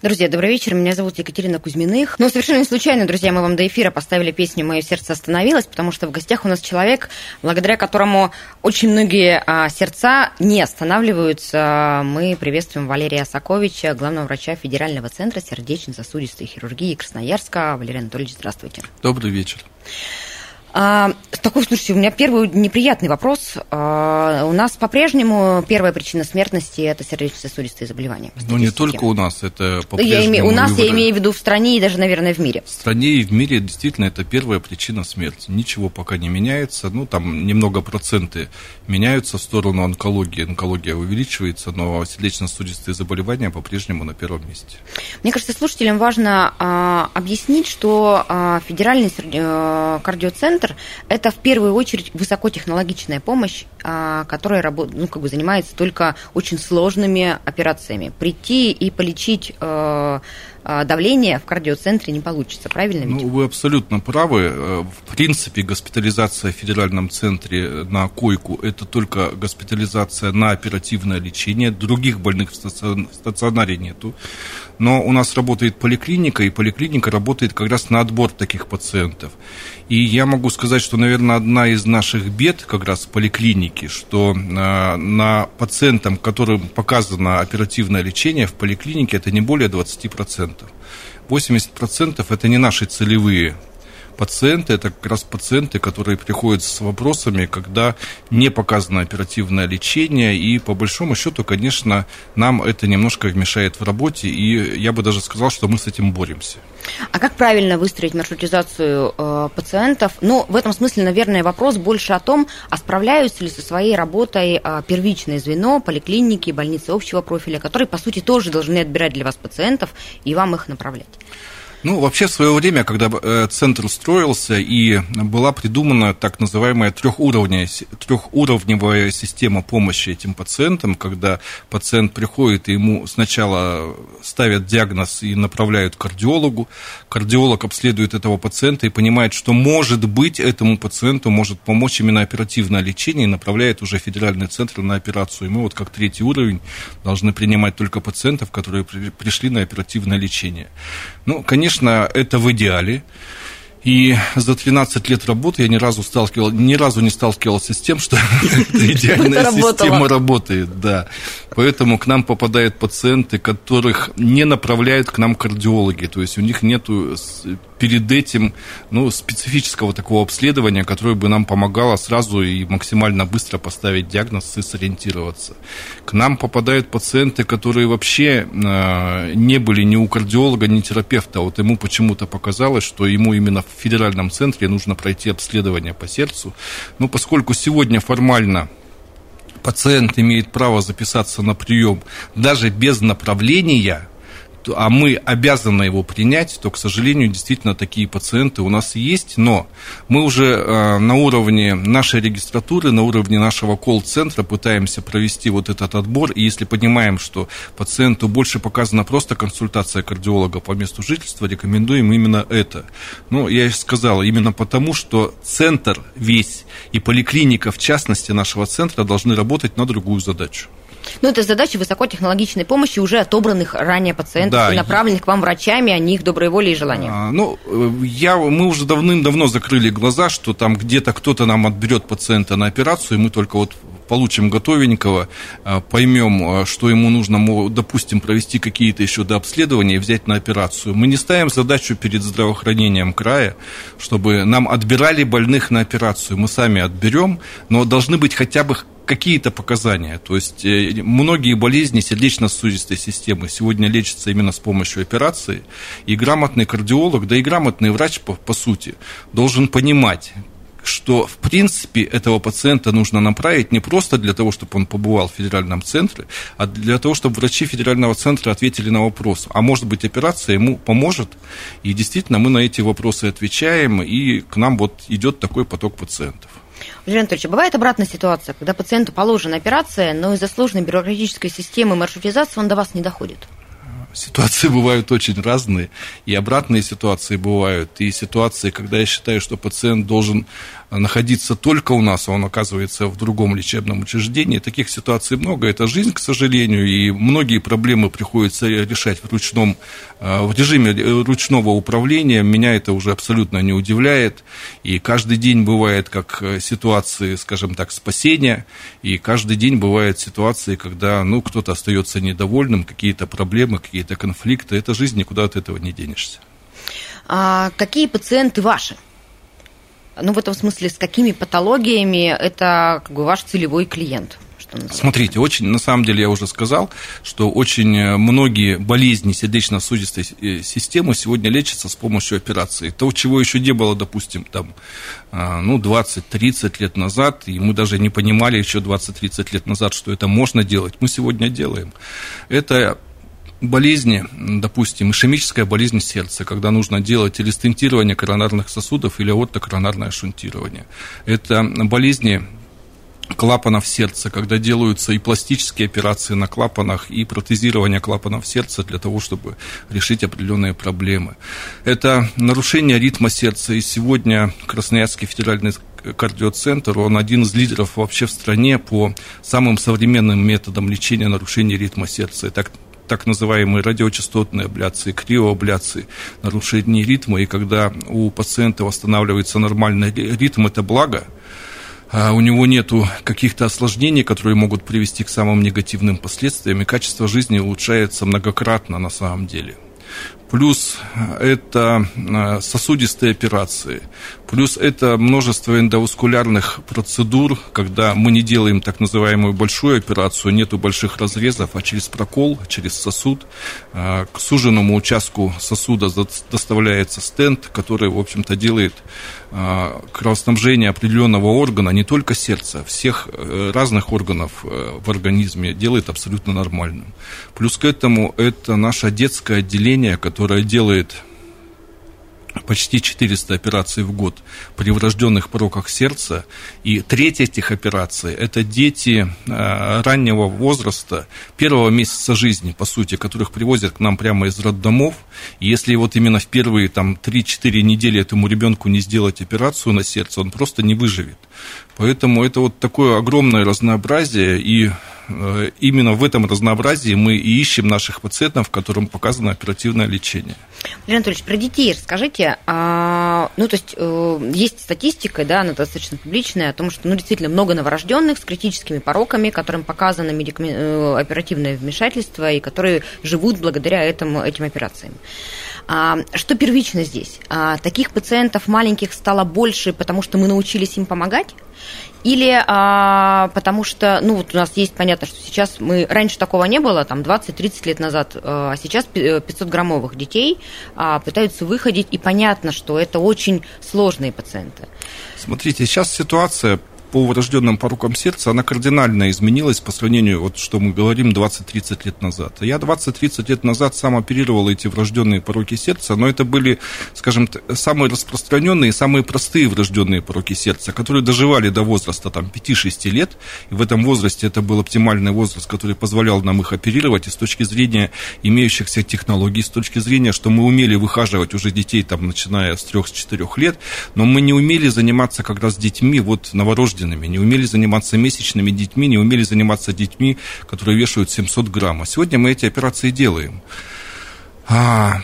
Друзья, добрый вечер. Меня зовут Екатерина Кузьминых. Но совершенно не случайно, друзья, мы вам до эфира поставили песню «Мое сердце остановилось», потому что в гостях у нас человек, благодаря которому очень многие а, сердца не останавливаются. Мы приветствуем Валерия Саковича, главного врача Федерального центра сердечно-сосудистой хирургии Красноярска. Валерий Анатольевич, здравствуйте. Добрый вечер. А, такой, слушайте, у меня первый неприятный вопрос. А, у нас по-прежнему первая причина смертности – это сердечно-сосудистые заболевания. Ну, не только у нас, это Ну, Я у по-прежнему нас, я выбор- имею в виду в стране и даже, наверное, в мире. В стране и в мире действительно это первая причина смерти. Ничего пока не меняется. Ну, там немного проценты меняются в сторону онкологии. Онкология увеличивается, но сердечно-сосудистые заболевания по-прежнему на первом месте. Мне кажется, слушателям важно а, объяснить, что а, федеральный сер- э, кардиоцентр – это в первую очередь высокотехнологичная помощь, а, которая рабо- ну, как бы занимается только очень сложными операциями. Прийти и полечить э, а, давление в кардиоцентре не получится, правильно ведь? Ну, вы абсолютно правы. Э, В принципе, госпитализация в федеральном центре на койку – это только госпитализация на оперативное лечение. Других больных в стацион- в стационаре нету. Но у нас работает поликлиника, и поликлиника работает как раз на отбор таких пациентов. И я могу сказать, что, наверное, одна из наших бед как раз поликлиники, что э, на пациентам, которым показано оперативное лечение в поликлинике, это не более 20%. 80% это не наши целевые пациенты, это как раз пациенты, которые приходят с вопросами, когда не показано оперативное лечение, и по большому счету, конечно, нам это немножко мешает в работе, и я бы даже сказал, что мы с этим боремся. А как правильно выстроить маршрутизацию э, пациентов? Ну, в этом смысле, наверное, вопрос больше о том, а справляются ли со своей работой э, первичное звено, поликлиники, больницы общего профиля, которые, по сути, тоже должны отбирать для вас пациентов и вам их направлять. Ну, вообще, в свое время, когда э, центр строился, и была придумана так называемая трехуровневая, трехуровневая система помощи этим пациентам, когда пациент приходит, и ему сначала ставят диагноз и направляют к кардиологу, кардиолог обследует этого пациента и понимает, что, может быть, этому пациенту может помочь именно оперативное лечение, и направляет уже федеральный центр на операцию. И мы вот как третий уровень должны принимать только пациентов, которые при- пришли на оперативное лечение. Ну, конечно, это в идеале. И за 13 лет работы я ни разу, сталкивал, ни разу не сталкивался с тем, что идеальная система работает. Да. Поэтому к нам попадают пациенты, которых не направляют к нам кардиологи. То есть у них нет перед этим ну, специфического такого обследования, которое бы нам помогало сразу и максимально быстро поставить диагноз и сориентироваться. К нам попадают пациенты, которые вообще э, не были ни у кардиолога, ни терапевта. Вот ему почему-то показалось, что ему именно в федеральном центре нужно пройти обследование по сердцу. Но поскольку сегодня формально пациент имеет право записаться на прием даже без направления, а мы обязаны его принять, то, к сожалению, действительно такие пациенты у нас есть, но мы уже э, на уровне нашей регистратуры, на уровне нашего колл-центра пытаемся провести вот этот отбор, и если понимаем, что пациенту больше показана просто консультация кардиолога по месту жительства, рекомендуем именно это. Ну, я и сказал, именно потому, что центр весь и поликлиника, в частности, нашего центра должны работать на другую задачу. Ну, это задача высокотехнологичной помощи уже отобранных ранее пациентов Да, и направленных к вам врачами, а не их доброй волей и желанием. А, ну, э, я, мы уже давным-давно закрыли глаза, что там где-то кто-то нам отберет пациента на операцию, и мы только вот получим готовенького, а, поймем, а, что ему нужно, допустим, провести какие-то еще дообследования и взять на операцию. Мы не ставим задачу перед здравоохранением края, чтобы нам отбирали больных на операцию. Мы сами отберем, но должны быть хотя бы какие-то показания. То есть э, многие болезни сердечно-сосудистой системы сегодня лечатся именно с помощью операции. И грамотный кардиолог, да и грамотный врач, по, по сути, должен понимать, что, в принципе, этого пациента нужно направить не просто для того, чтобы он побывал в федеральном центре, а для того, чтобы врачи федерального центра ответили на вопрос, а может быть операция ему поможет? И действительно, мы на эти вопросы отвечаем, и к нам вот идет такой поток пациентов. Владимир Анатольевич, а бывает обратная ситуация, когда пациенту положена операция, но из-за сложной бюрократической системы маршрутизации он до вас не доходит? Ситуации бывают очень разные, и обратные ситуации бывают, и ситуации, когда я считаю, что пациент должен находиться только у нас, а он оказывается в другом лечебном учреждении. Таких ситуаций много. Это жизнь, к сожалению, и многие проблемы приходится решать в ручном, э, в режиме ручного управления. Меня это уже абсолютно не удивляет. И каждый день бывает как э, ситуации, скажем так, спасения, и каждый день бывают ситуации, когда ну, кто-то остается недовольным, какие-то проблемы, какие-то конфликты. Это жизнь, никуда от этого не денешься. А какие пациенты ваши? Ну, в этом смысле, с какими патологиями это как бы ваш целевой клиент? Смотрите, очень, на самом деле я уже сказал, что очень многие болезни сердечно-сосудистой э, системы сегодня лечатся с помощью операции. То, чего еще не было, допустим, там, а, ну, 20-30 лет назад, и мы даже не понимали еще 20-30 лет назад, что это можно делать, мы сегодня делаем. Это болезни, допустим, ишемическая болезнь сердца, когда нужно делать или стентирование коронарных сосудов, или аортокоронарное шунтирование. Это болезни клапанов сердца, когда делаются и пластические операции на клапанах, и протезирование клапанов сердца для того, чтобы решить определенные проблемы. Это нарушение ритма сердца, и сегодня Красноярский федеральный кардиоцентр, он один из лидеров вообще в стране по самым современным методам лечения нарушений ритма сердца. Это так называемые радиочастотные абляции, криоабляции, нарушение ритма, и когда у пациента восстанавливается нормальный ритм, это благо, а у него нет каких-то осложнений, которые могут привести к самым негативным последствиям, и качество жизни улучшается многократно на самом деле – плюс это э, сосудистые операции, плюс это множество эндоваскулярных процедур, когда мы не делаем так называемую большую операцию, нету больших разрезов, а через прокол, через сосуд э, к суженному участку сосуда доставляется стенд, который, в общем-то, делает э, кровоснабжение определенного органа, не только сердца, всех разных органов в организме делает абсолютно нормальным. Плюс к этому это наше детское отделение, которое которая делает почти 400 операций в год при врожденных пороках сердца. И треть этих операций – это дети э, раннего возраста, первого месяца жизни, по сути, которых привозят к нам прямо из роддомов. И если вот именно в первые там, 3-4 недели этому ребенку не сделать операцию на сердце, он просто не выживет. Поэтому это вот такое огромное разнообразие, и именно в этом разнообразии мы и ищем наших пациентов, которым показано оперативное лечение. Владимир Анатольевич, про детей расскажите. А, ну, то есть, э, есть статистика, да, она достаточно публичная, о том, что, ну, действительно, много новорожденных с критическими пороками, которым показано медикамен... Э, оперативное вмешательство, и которые живут благодаря этому, этим операциям. А, что первично здесь? А, таких пациентов маленьких стало больше, потому что мы научились им помогать? Или а, потому что, ну вот у нас есть, понятно, что сейчас мы, раньше такого не было, там 20-30 лет назад, а сейчас 500-граммовых детей а, пытаются выходить, и понятно, что это очень сложные пациенты. Смотрите, сейчас ситуация по врожденным порокам сердца, она кардинально изменилась по сравнению, вот что мы говорим, 20-30 лет назад. Я 20-30 лет назад сам оперировал эти врожденные пороки сердца, но это были, скажем, самые распространенные, самые простые врожденные пороки сердца, которые доживали до возраста там, 5-6 лет, и в этом возрасте это был оптимальный возраст, который позволял нам их оперировать, и с точки зрения имеющихся технологий, с точки зрения, что мы умели выхаживать уже детей, там, начиная с 3-4 лет, но мы не умели заниматься как раз детьми вот новорожденными новорожденными, не умели заниматься месячными детьми, не умели заниматься детьми, которые вешают 700 грамм. А сегодня мы эти операции делаем. А,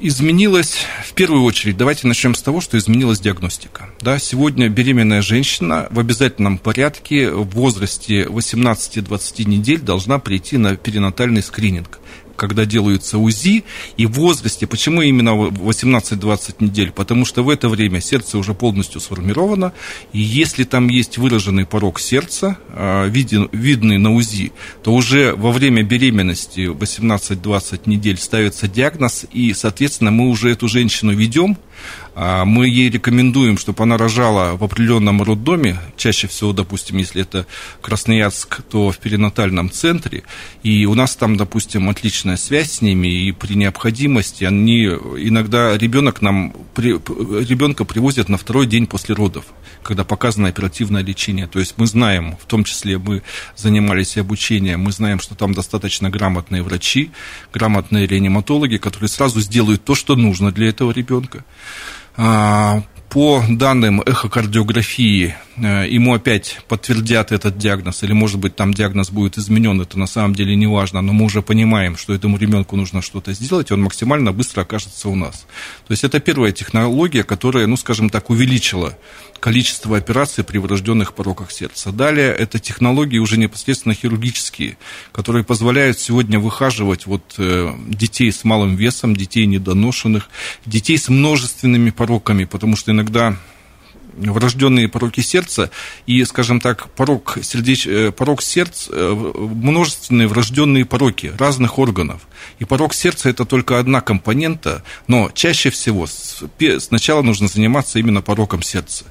изменилась, в первую очередь, давайте начнем с того, что изменилась диагностика. Да, сегодня беременная женщина в обязательном порядке в возрасте 18-20 недель должна прийти на перинатальный скрининг когда делаются УЗИ, и в возрасте, почему именно 18-20 недель? Потому что в это время сердце уже полностью сформировано, и если там есть выраженный порог сердца, а, виден, видный на УЗИ, то уже во время беременности 18-20 недель ставится диагноз, и, соответственно, мы уже эту женщину ведем мы ей рекомендуем, чтобы она рожала в определенном роддоме, чаще всего, допустим, если это Красноярск, то в перинатальном центре, и у нас там, допустим, отличная связь с ними, и при необходимости они иногда ребенок нам ребенка привозят на второй день после родов, когда показано оперативное лечение. То есть мы знаем, в том числе мы занимались и обучением, мы знаем, что там достаточно грамотные врачи, грамотные реаниматологи, которые сразу сделают то, что нужно для этого ребенка. А, по данным эхокардиографии, э, ему опять подтвердят этот диагноз, или, может быть, там диагноз будет изменен, это на самом деле не важно, но мы уже понимаем, что этому ребенку нужно что-то сделать, он максимально быстро окажется у нас. То есть это первая технология, которая, ну, скажем так, увеличила количество операций при врожденных пороках сердца. Далее это технологии уже непосредственно хирургические, которые позволяют сегодня выхаживать вот э, детей с малым весом, детей недоношенных, детей с множественными пороками, потому что иногда врожденные пороки сердца и, скажем так, порог, сердеч... Э, порог сердца, э, множественные врожденные пороки разных органов. И порог сердца – это только одна компонента, но чаще всего сначала нужно заниматься именно пороком сердца.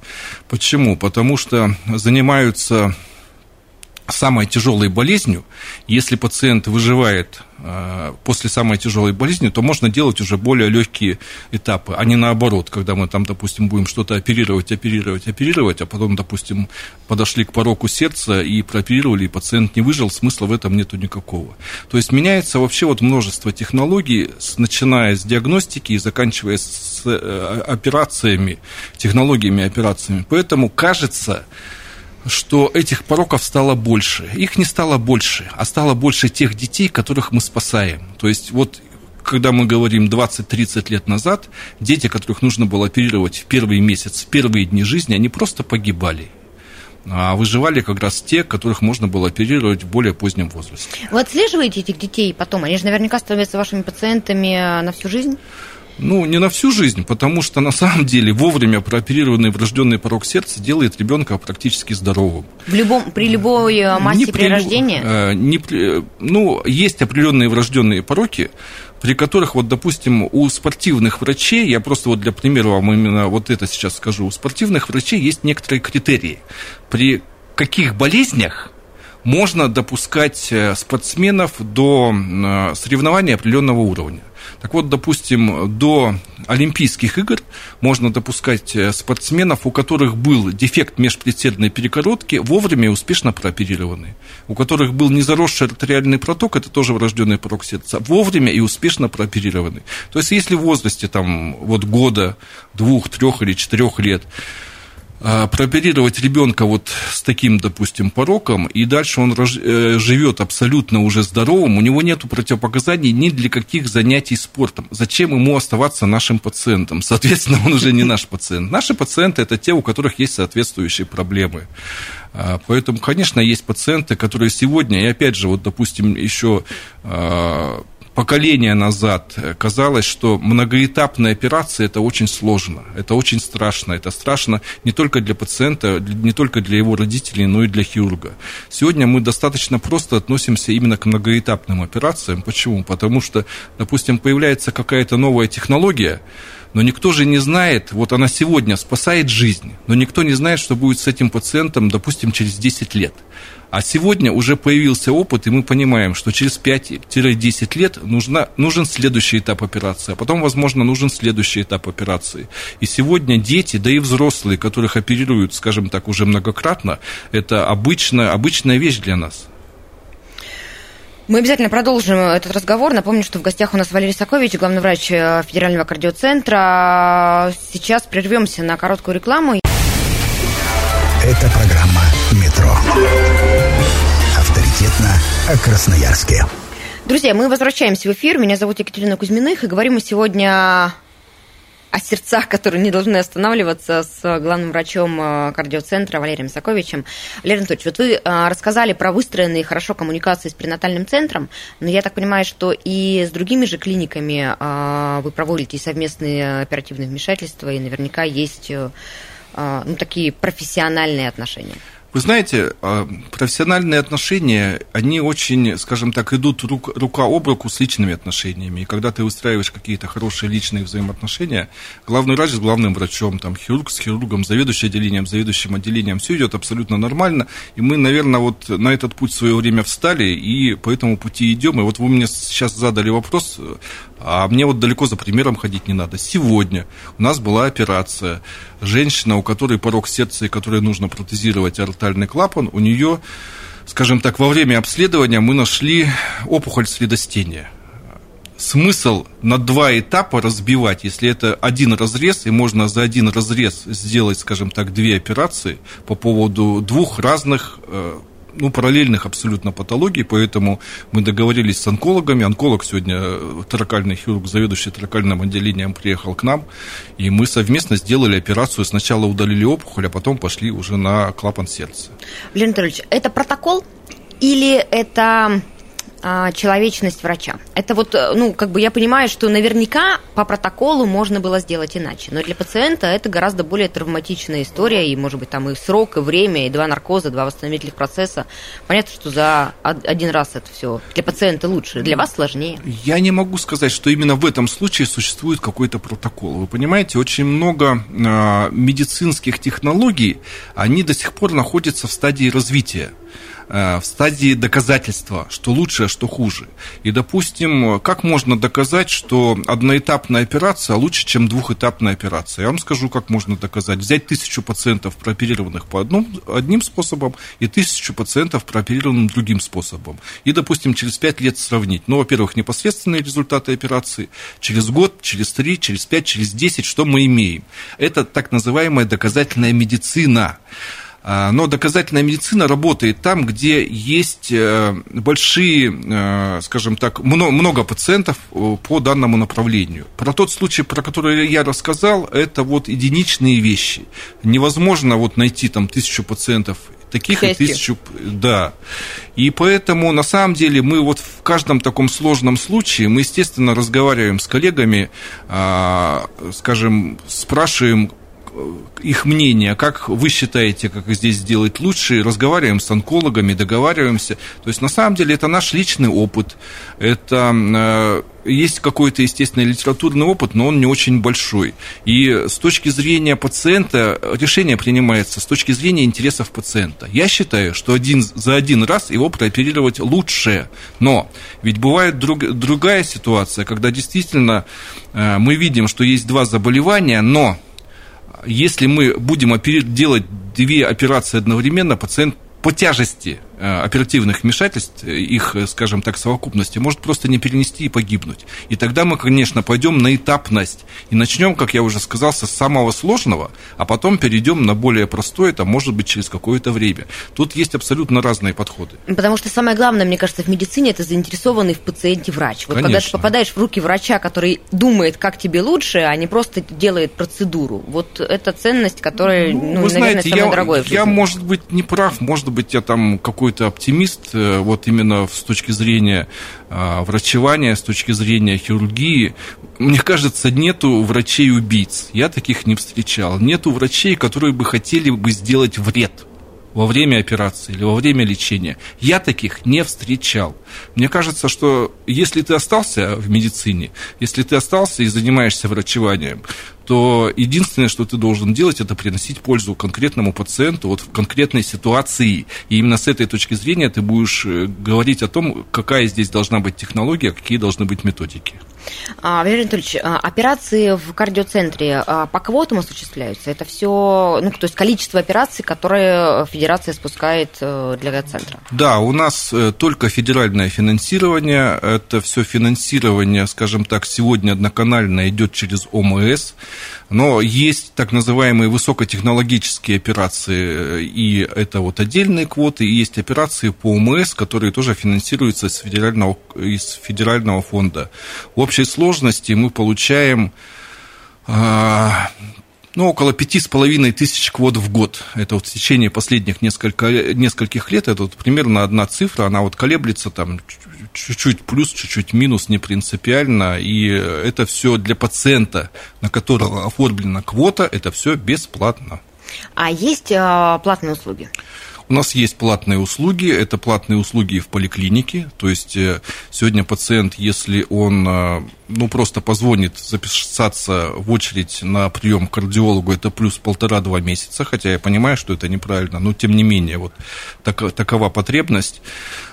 Почему? Потому что занимаются самой тяжелой болезнью, если пациент выживает э, после самой тяжелой болезни, то можно делать уже более легкие этапы, а не наоборот, когда мы там, допустим, будем что-то оперировать, оперировать, оперировать, а потом, допустим, подошли к пороку сердца и прооперировали, и пациент не выжил, смысла в этом нету никакого. То есть меняется вообще вот множество технологий, начиная с диагностики и заканчивая с э, операциями, технологиями операциями. Поэтому кажется, что этих пороков стало больше. Их не стало больше, а стало больше тех детей, которых мы спасаем. То есть вот когда мы говорим 20-30 лет назад, дети, которых нужно было оперировать в первый месяц, в первые дни жизни, они просто погибали. А выживали как раз те, которых можно было оперировать в более позднем возрасте. Вы отслеживаете этих детей потом? Они же наверняка становятся вашими пациентами на всю жизнь? Ну, не на всю жизнь, потому что на самом деле вовремя прооперированный врожденный порог сердца делает ребенка практически здоровым. В любом, при любой э, массе не при, при рождении? Э, не при, ну, есть определенные врожденные пороки, при которых, вот, допустим, у спортивных врачей, я просто вот для примера вам именно вот это сейчас скажу, у спортивных врачей есть некоторые критерии, при каких болезнях можно допускать э, спортсменов до э, соревнования определенного уровня. Так вот, допустим, до Олимпийских игр можно допускать э, спортсменов, у которых был дефект межпредсердной перегородки, вовремя и успешно прооперированный. У которых был незаросший артериальный проток, это тоже врожденный порог сердца, вовремя и успешно прооперированный. То есть, если в возрасте там, вот, года, двух, трех или четырех лет прооперировать ребенка вот с таким, допустим, пороком, и дальше он э, живет абсолютно уже здоровым, у него нет противопоказаний ни для каких занятий спортом. Зачем ему оставаться нашим пациентом? Соответственно, он уже не наш пациент. Наши пациенты – это те, у которых есть соответствующие проблемы. А, поэтому, конечно, есть пациенты, которые сегодня, и опять же, вот, допустим, еще а, поколения назад казалось, что многоэтапная операция это очень сложно, это очень страшно. Это страшно не только для пациента, не только для его родителей, но и для хирурга. Сегодня мы достаточно просто относимся именно к многоэтапным операциям. Почему? Потому что, допустим, появляется какая-то новая технология, но никто же не знает, вот она сегодня спасает жизнь, но никто не знает, что будет с этим пациентом, допустим, через 10 лет. А сегодня уже появился опыт, и мы понимаем, что через 5-10 лет нужна, нужен следующий этап операции, а потом, возможно, нужен следующий этап операции. И сегодня дети, да и взрослые, которых оперируют, скажем так, уже многократно, это обычная, обычная вещь для нас. Мы обязательно продолжим этот разговор. Напомню, что в гостях у нас Валерий Сакович, главный врач э, Федерального кардиоцентра. Сейчас прервемся на короткую рекламу. Это программа «Метро». Авторитетно о Красноярске. Друзья, мы возвращаемся в эфир. Меня зовут Екатерина Кузьминых, и говорим мы сегодня о сердцах, которые не должны останавливаться с главным врачом э, кардиоцентра Валерием Саковичем. Валерий Анатольевич, вот вы э, рассказали про выстроенные хорошо коммуникации с пренатальным центром, но я так понимаю, что и с другими же клиниками э, вы проводите совместные оперативные вмешательства, и наверняка есть ну, такие профессиональные отношения. Вы знаете, а, профессиональные отношения, они очень, скажем так, идут рук, рука об руку с личными отношениями. И когда ты устраиваешь какие-то хорошие личные взаимоотношения, главный врач с главным врачом, там, хирург с хирургом, заведующий отделением, заведующим отделением, все идет абсолютно нормально. И мы, наверное, вот на этот путь в свое время встали, и по этому пути идем. И вот вы мне сейчас задали вопрос, а мне вот далеко за примером ходить не надо. Сегодня у нас была операция. Женщина, у которой порог сердца и которой нужно протезировать аортальный клапан, у нее, скажем так, во время обследования мы нашли опухоль средостения. Смысл на два этапа разбивать, если это один разрез, и можно за один разрез сделать, скажем так, две операции по поводу двух разных э, ну, параллельных абсолютно патологий, поэтому мы договорились с онкологами. Онколог сегодня, э, таракальный хирург, заведующий таракальным отделением, приехал к нам, и мы совместно сделали операцию. Сначала удалили опухоль, а потом пошли уже на клапан сердца. Владимир Анатольевич, это протокол или это а, человечность врача. Это вот, э, ну, как бы я понимаю, что наверняка по протоколу можно было сделать иначе, но для пациента это гораздо более травматичная история, и, может быть, там и срок, и время, и два наркоза, два восстановительных процесса. Понятно, что за один раз это все для пациента лучше, для вас сложнее. Я не могу сказать, что именно в этом случае существует какой-то протокол. Вы понимаете, очень много э, медицинских технологий, они до сих пор находятся в стадии развития. Э, в стадии доказательства, что лучше, что хуже. И, допустим, как можно доказать, что одноэтапная операция лучше, чем двухэтапная операция? Я вам скажу, как можно доказать. Взять тысячу пациентов, прооперированных по одному, одним способом, и тысячу пациентов, прооперированных другим способом. И, допустим, через пять лет сравнить. Ну, во-первых, непосредственные результаты операции, через год, через три, через пять, через десять, что мы имеем. Это так называемая доказательная медицина. А, но доказательная медицина работает там, где есть э, большие, э, скажем так, много пациентов э, по данному направлению. Про тот случай, про который я рассказал, это вот единичные вещи. Невозможно вот найти там тысячу пациентов таких и тысячу, да. И поэтому, на самом деле, мы вот в каждом таком сложном случае, мы, естественно, разговариваем с коллегами, а, скажем, спрашиваем, их мнение, как вы считаете, как здесь сделать лучше, разговариваем с онкологами, договариваемся. То есть, на самом деле, это наш личный опыт, это э, есть какой-то, естественно, литературный опыт, но он не очень большой. И с точки зрения пациента решение принимается с точки зрения интересов пациента. Я считаю, что один, за один раз его прооперировать лучше. Но ведь бывает друг, другая ситуация, когда действительно э, мы видим, что есть два заболевания, но если мы будем делать две операции одновременно, пациент по тяжести оперативных вмешательств, э, их, э, скажем так, совокупности, может просто не перенести и погибнуть. И тогда мы, конечно, пойдем на этапность и начнем, как я уже сказал, с самого сложного, а потом перейдем на более простое, это может быть через какое-то время. Тут есть абсолютно разные подходы. Потому что самое главное, мне кажется, в медицине это заинтересованный в пациенте врач. Вот конечно. когда ты попадаешь в руки врача, который думает, как тебе лучше, а не просто делает процедуру. Вот это ценность, которая, ну, ну Вы наверное, знаете, самая я, дорогая Я, может быть, не прав, может быть, я там какой какой-то оптимист, э, вот именно с точки зрения а, врачевания, с точки зрения хирургии. Мне кажется, нету врачей-убийц. Я таких не встречал. Нету врачей, которые бы хотели бы сделать вред во время операции или во время лечения. Я таких не встречал. Мне кажется, что если ты остался в медицине, если ты остался и занимаешься врачеванием, то единственное, что ты должен делать, это приносить пользу конкретному пациенту вот в конкретной ситуации. И именно с этой точки зрения ты будешь э, говорить о том, какая здесь должна быть технология, какие должны быть методики. А, Валерий Анатольевич, а, операции в кардиоцентре а, по квотам осуществляются? Это все, ну, то есть количество операций, которые Федерация спускает э, для центра? Да, у нас э, только федеральное финансирование. Это все финансирование, скажем так, сегодня одноканально идет через ОМС. Но есть так называемые высокотехнологические операции, и это вот отдельные квоты, и есть операции по ОМС, которые тоже финансируются из федерального, из федерального фонда. В общей сложности мы получаем а, ну, около пяти с половиной тысяч квот в год. Это вот в течение последних несколько, нескольких лет, это вот примерно одна цифра, она вот колеблется там чуть-чуть плюс, чуть-чуть минус, не принципиально, и это все для пациента, на которого оформлена квота, это все бесплатно. А есть э, платные услуги? У нас есть платные услуги, это платные услуги в поликлинике, то есть э, сегодня пациент, если он э, ну, просто позвонит записаться в очередь на прием к кардиологу, это плюс полтора-два месяца, хотя я понимаю, что это неправильно, но тем не менее, вот так, такова потребность.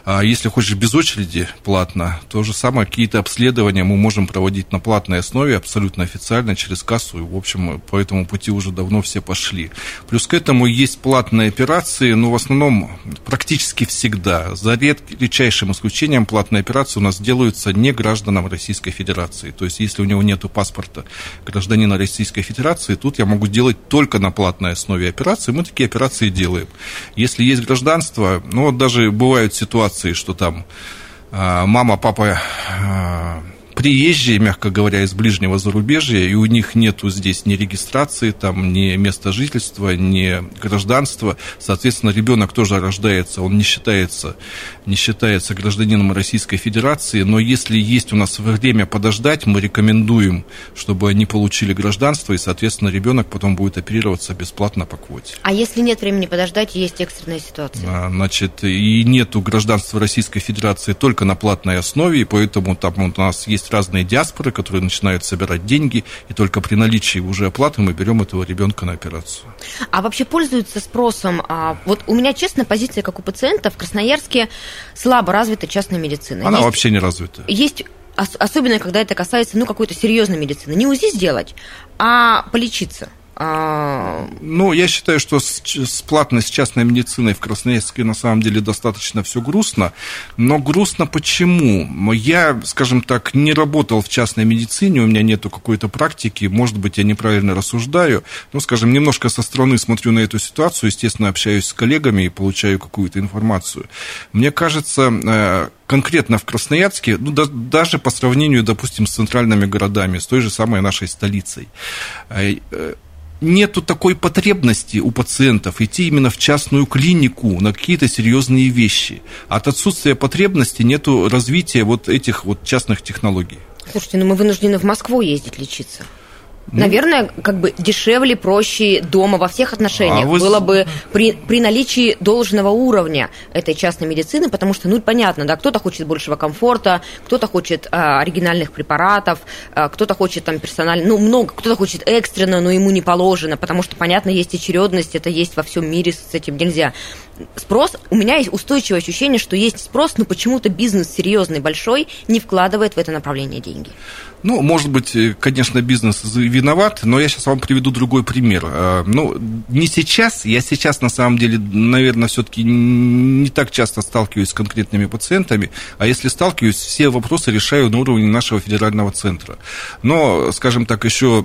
А если хочешь без очереди платно, то же самое, какие-то обследования мы можем проводить на платной основе, абсолютно официально, через кассу, и, в общем, по этому пути уже давно все пошли. Плюс к этому есть платные операции, но в основном практически всегда, за редчайшим исключением, платные операции у нас делаются не гражданам Российской Федерации. То есть, если у него нет паспорта гражданина Российской Федерации, тут я могу делать только на платной основе операции, мы такие операции делаем. Если есть гражданство, ну вот даже бывают ситуации, ситуации, что там а, мама, папа а, приезжие, мягко говоря, из ближнего зарубежья, и у них нету здесь ни регистрации, там, ни места жительства, ни гражданства. Соответственно, ребенок тоже рождается, он не считается, не считается гражданином Российской Федерации, но если есть у нас время подождать, мы рекомендуем, чтобы они получили гражданство, и, соответственно, ребенок потом будет оперироваться бесплатно по квоте. А если нет времени подождать, есть экстренная ситуация? А, значит, и нету гражданства Российской Федерации только на платной основе, и поэтому там у нас есть есть разные диаспоры, которые начинают собирать деньги, и только при наличии уже оплаты мы берем этого ребенка на операцию. А вообще пользуются спросом? А, вот у меня, честно, позиция, как у пациента, в Красноярске слабо развита частная медицина. Она есть, вообще не развита. Есть особенно когда это касается ну, какой-то серьезной медицины. Не УЗИ сделать, а полечиться. А... Ну, я считаю, что с, с платной с частной медициной в Красноярске на самом деле достаточно все грустно. Но грустно почему? Я, скажем так, не работал в частной медицине, у меня нету какой-то практики, может быть, я неправильно рассуждаю. Но, скажем, немножко со стороны смотрю на эту ситуацию, естественно, общаюсь с коллегами и получаю какую-то информацию. Мне кажется, э, конкретно в Красноярске, ну, да, даже по сравнению, допустим, с центральными городами, с той же самой нашей столицей, э, э, нету такой потребности у пациентов идти именно в частную клинику на какие-то серьезные вещи. От отсутствия потребности нету развития вот этих вот частных технологий. Слушайте, ну мы вынуждены в Москву ездить лечиться. Ну, Наверное, как бы дешевле, проще дома во всех отношениях. А вы... Было бы при, при наличии должного уровня этой частной медицины, потому что, ну, понятно, да, кто-то хочет большего комфорта, кто-то хочет а, оригинальных препаратов, а, кто-то хочет там персонально, ну, много, кто-то хочет экстренно, но ему не положено, потому что, понятно, есть очередность, это есть во всем мире, с этим нельзя. Спрос, у меня есть устойчивое ощущение, что есть спрос, но почему-то бизнес серьезный, большой, не вкладывает в это направление деньги. Ну, может быть, э, конечно, бизнес виноват, но я сейчас вам приведу другой пример. Э, ну, не сейчас, я сейчас, на самом деле, наверное, все-таки не так часто сталкиваюсь с конкретными пациентами, а если сталкиваюсь, все вопросы решаю на уровне нашего федерального центра. Но, скажем так, еще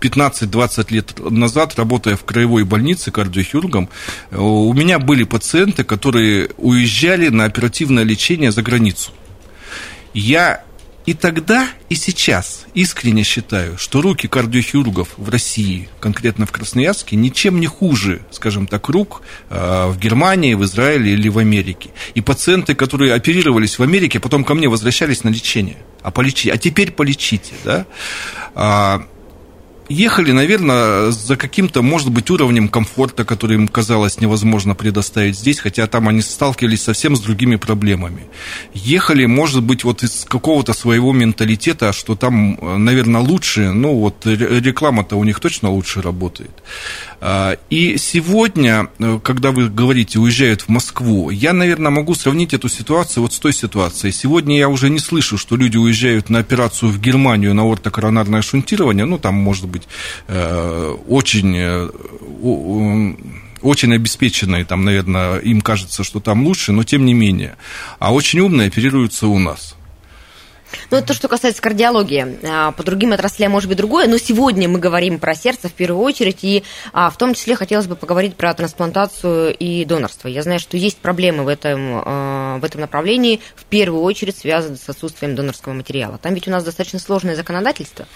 15-20 э, лет назад, работая в краевой больнице кардиохирургом, у меня были пациенты, которые уезжали на оперативное лечение за границу. Я и тогда, и сейчас искренне считаю, что руки кардиохирургов в России, конкретно в Красноярске, ничем не хуже, скажем так, рук э, в Германии, в Израиле или в Америке. И пациенты, которые оперировались в Америке, потом ко мне возвращались на лечение. А, полечи, а теперь полечите. Да? Ехали, наверное, за каким-то, может быть, уровнем комфорта, который им казалось невозможно предоставить здесь, хотя там они сталкивались совсем с другими проблемами. Ехали, может быть, вот из какого-то своего менталитета, что там, наверное, лучше, ну вот реклама-то у них точно лучше работает. А, и сегодня, э, когда вы говорите, уезжают в Москву, я, наверное, могу сравнить эту ситуацию вот с той ситуацией. Сегодня я уже не слышу, что люди уезжают на операцию в Германию на ортокоронарное шунтирование, ну, там, может быть, э, очень э, очень обеспеченные, там, наверное, им кажется, что там лучше, но тем не менее. А очень умные оперируются у нас. Ну, это то, что касается кардиологии. А, по другим отраслям может быть другое, но сегодня мы говорим про сердце в первую очередь, и а, в том числе хотелось бы поговорить про трансплантацию и донорство. Я знаю, что есть проблемы в этом, а, в этом направлении, в первую очередь связаны с отсутствием донорского материала. Там ведь у нас достаточно сложное законодательство.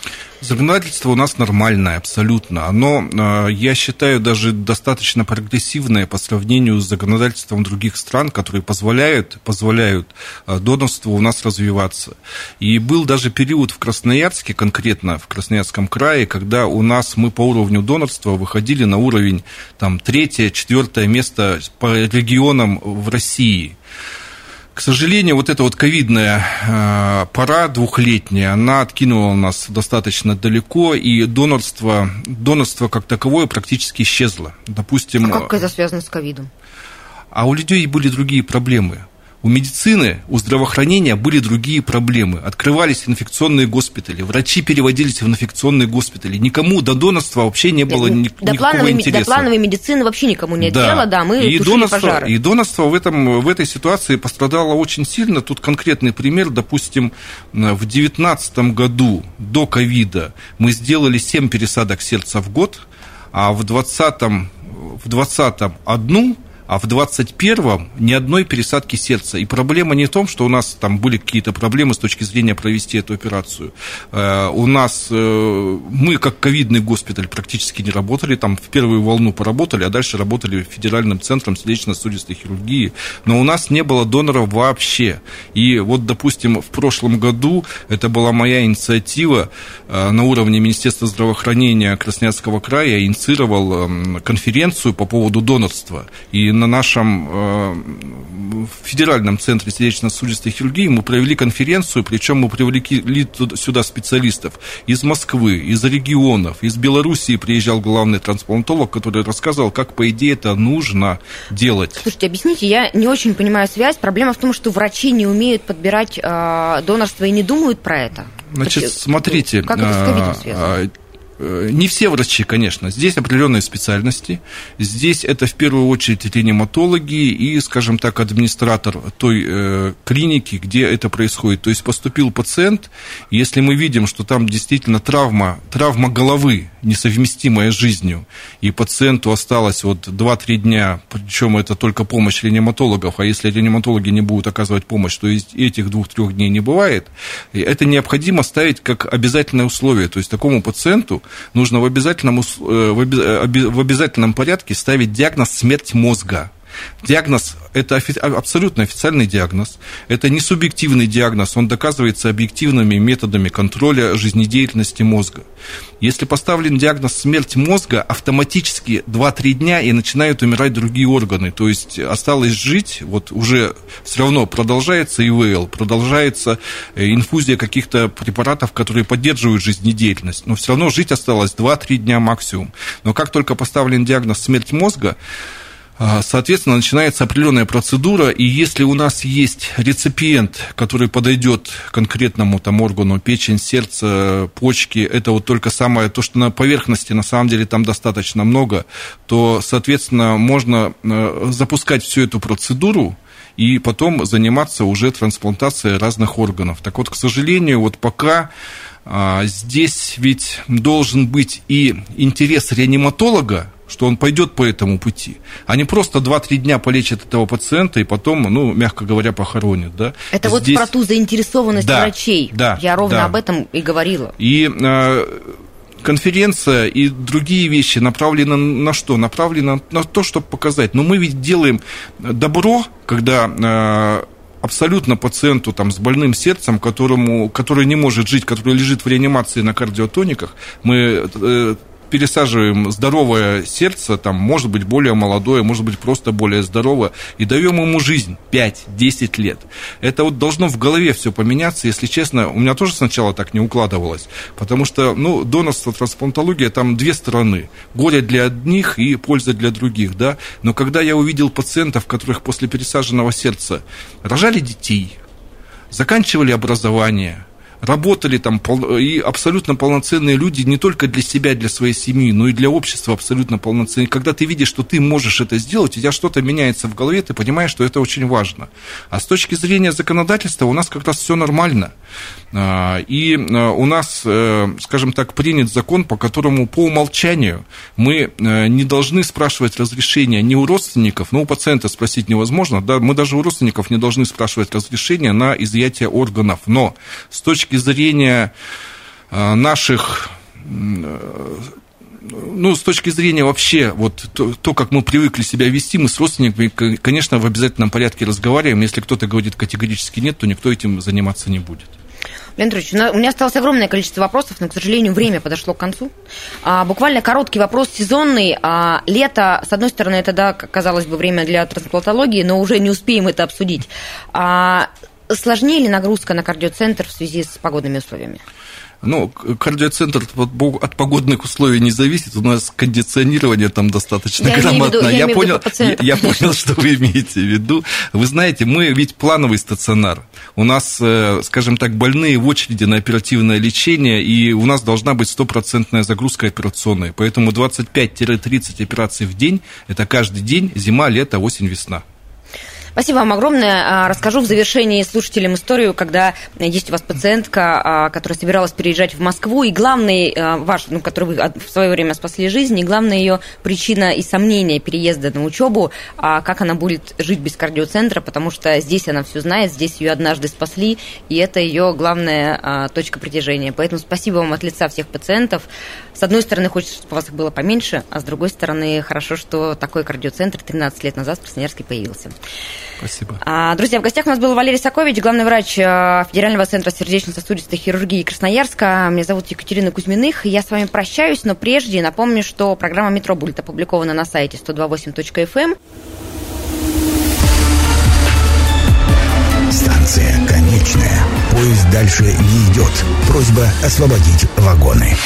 Законодательство у нас нормальное, абсолютно. Оно, я считаю, даже достаточно прогрессивное по сравнению с законодательством других стран, которые позволяют, позволяют донорству у нас развиваться. И был даже период в Красноярске, конкретно в Красноярском крае, когда у нас мы по уровню донорства выходили на уровень там, третье, четвертое место по регионам в России. К сожалению, вот эта вот ковидная э, пора двухлетняя, она откинула нас достаточно далеко, и донорство, донорство как таковое практически исчезло. Допустим, а как это связано с ковидом? А у людей были другие проблемы. У медицины, у здравоохранения были другие проблемы. Открывались инфекционные госпитали, врачи переводились в инфекционные госпитали. Никому до донорства вообще не было ни, до никакого плановой, интереса. До плановой медицины вообще никому нет да. дела, да, мы и донорство, пожары. И донорство в, этом, в этой ситуации пострадало очень сильно. Тут конкретный пример, допустим, в 2019 году до ковида мы сделали 7 пересадок сердца в год, а в 2020 в 20 одну – а в 21-м ни одной пересадки сердца. И проблема не в том, что у нас там были какие-то проблемы с точки зрения провести эту операцию. Э, у нас, э, мы как ковидный госпиталь практически не работали, там в первую волну поработали, а дальше работали федеральным центром сердечно-сосудистой хирургии, но у нас не было доноров вообще. И вот, допустим, в прошлом году это была моя инициатива э, на уровне Министерства здравоохранения Красноярского края, я инициировал эм, конференцию по поводу донорства. И на нашем э, федеральном центре сердечно-сосудистой хирургии мы провели конференцию, причем мы привлекли сюда специалистов из Москвы, из регионов, из Белоруссии приезжал главный трансплантолог, который рассказывал, как, по идее, это нужно делать. Слушайте, объясните, я не очень понимаю связь. Проблема в том, что врачи не умеют подбирать э, донорство и не думают про это. Значит, смотрите, как это с ковидом связано? Э, не все врачи, конечно. Здесь определенные специальности. Здесь это в первую очередь реаниматологи и, скажем так, администратор той э, клиники, где это происходит. То есть поступил пациент, если мы видим, что там действительно травма, травма головы, несовместимая с жизнью, и пациенту осталось вот 2-3 дня, причем это только помощь реаниматологов, а если реаниматологи не будут оказывать помощь, то есть этих 2-3 дней не бывает, это необходимо ставить как обязательное условие. То есть такому пациенту нужно в обязательном, э, в обязательном порядке ставить диагноз смерть мозга. Диагноз – это абсолютно официальный диагноз, это не субъективный диагноз, он доказывается объективными методами контроля жизнедеятельности мозга. Если поставлен диагноз смерть мозга, автоматически 2-3 дня и начинают умирать другие органы, то есть осталось жить, вот уже все равно продолжается ИВЛ, продолжается э, инфузия каких-то препаратов, которые поддерживают жизнедеятельность, но все равно жить осталось 2-3 дня максимум. Но как только поставлен диагноз смерть мозга, а, соответственно, начинается определенная процедура, и если у нас есть реципиент, который подойдет конкретному там, органу, печень, сердце, почки, это вот только самое, то, что на поверхности на самом деле там достаточно много, то, соответственно, можно э, запускать всю эту процедуру, и потом заниматься уже трансплантацией разных органов. Так вот, к сожалению, вот пока а, здесь ведь должен быть и интерес реаниматолога, что он пойдет по этому пути, не просто 2-3 дня полечат этого пациента и потом, ну, мягко говоря, похоронят. Да? Это Здесь... вот про ту заинтересованность да, врачей. Да, Я ровно да. об этом и говорила. И э, конференция и другие вещи направлены на что? Направлены на то, чтобы показать. Но мы ведь делаем добро, когда э, абсолютно пациенту там, с больным сердцем, которому, который не может жить, который лежит в реанимации на кардиотониках, мы э, пересаживаем здоровое сердце, там, может быть, более молодое, может быть, просто более здоровое, и даем ему жизнь 5-10 лет. Это вот должно в голове все поменяться, если честно, у меня тоже сначала так не укладывалось, потому что, ну, донорство, трансплантология, там две стороны. Горе для одних и польза для других, да, но когда я увидел пациентов, которых после пересаженного сердца рожали детей, заканчивали образование – работали там и абсолютно полноценные люди не только для себя, для своей семьи, но и для общества абсолютно полноценные. Когда ты видишь, что ты можешь это сделать, у тебя что-то меняется в голове, ты понимаешь, что это очень важно. А с точки зрения законодательства у нас как раз все нормально. А, и а, у нас, э, скажем так, принят закон, по которому по умолчанию мы э, не должны спрашивать разрешения ни у родственников, но у пациента спросить невозможно, да, мы даже у родственников не должны спрашивать разрешения на изъятие органов. Но с точки зрения э, наших ну, с точки зрения вообще, вот то, то, как мы привыкли себя вести, мы с родственниками, конечно, в обязательном порядке разговариваем. Если кто-то говорит категорически нет, то никто этим заниматься не будет. Леонид Ильич, у меня осталось огромное количество вопросов, но, к сожалению, время подошло к концу. А, буквально короткий вопрос сезонный. А, лето, с одной стороны, это, да, казалось бы, время для трансплантологии, но уже не успеем это обсудить. А, сложнее ли нагрузка на кардиоцентр в связи с погодными условиями? Ну, кардиоцентр от погодных условий не зависит. У нас кондиционирование там достаточно я грамотно. Виду, я, я, понял, я, я понял, что вы имеете в виду. Вы знаете, мы ведь плановый стационар. У нас, э, скажем так, больные в очереди на оперативное лечение, и у нас должна быть стопроцентная загрузка операционной. Поэтому 25-30 операций в день – это каждый день зима, лето, осень, весна. Спасибо вам огромное. А, расскажу в завершении слушателям историю, когда есть у вас пациентка, а, которая собиралась переезжать в Москву, и главный а, ваш, ну, который вы в свое время спасли жизнь, и главная ее причина и сомнение переезда на учебу, как она будет жить без кардиоцентра, потому что здесь она все знает, здесь ее однажды спасли, и это ее главная точка притяжения. Поэтому спасибо вам от лица всех пациентов. С одной стороны, хочется, чтобы у вас их было поменьше, а с другой стороны, хорошо, что такой кардиоцентр 13 лет назад в Красноярске появился. Спасибо. А, друзья, в гостях у нас был Валерий Сокович, главный врач э, Федерального центра сердечно-сосудистой хирургии Красноярска. Меня зовут Екатерина Кузьминых. Я с вами прощаюсь, но прежде напомню, что программа «Метро» будет опубликована на сайте 128.fm. Эм. Станция конечная. Поезд дальше не идет. Просьба освободить вагоны.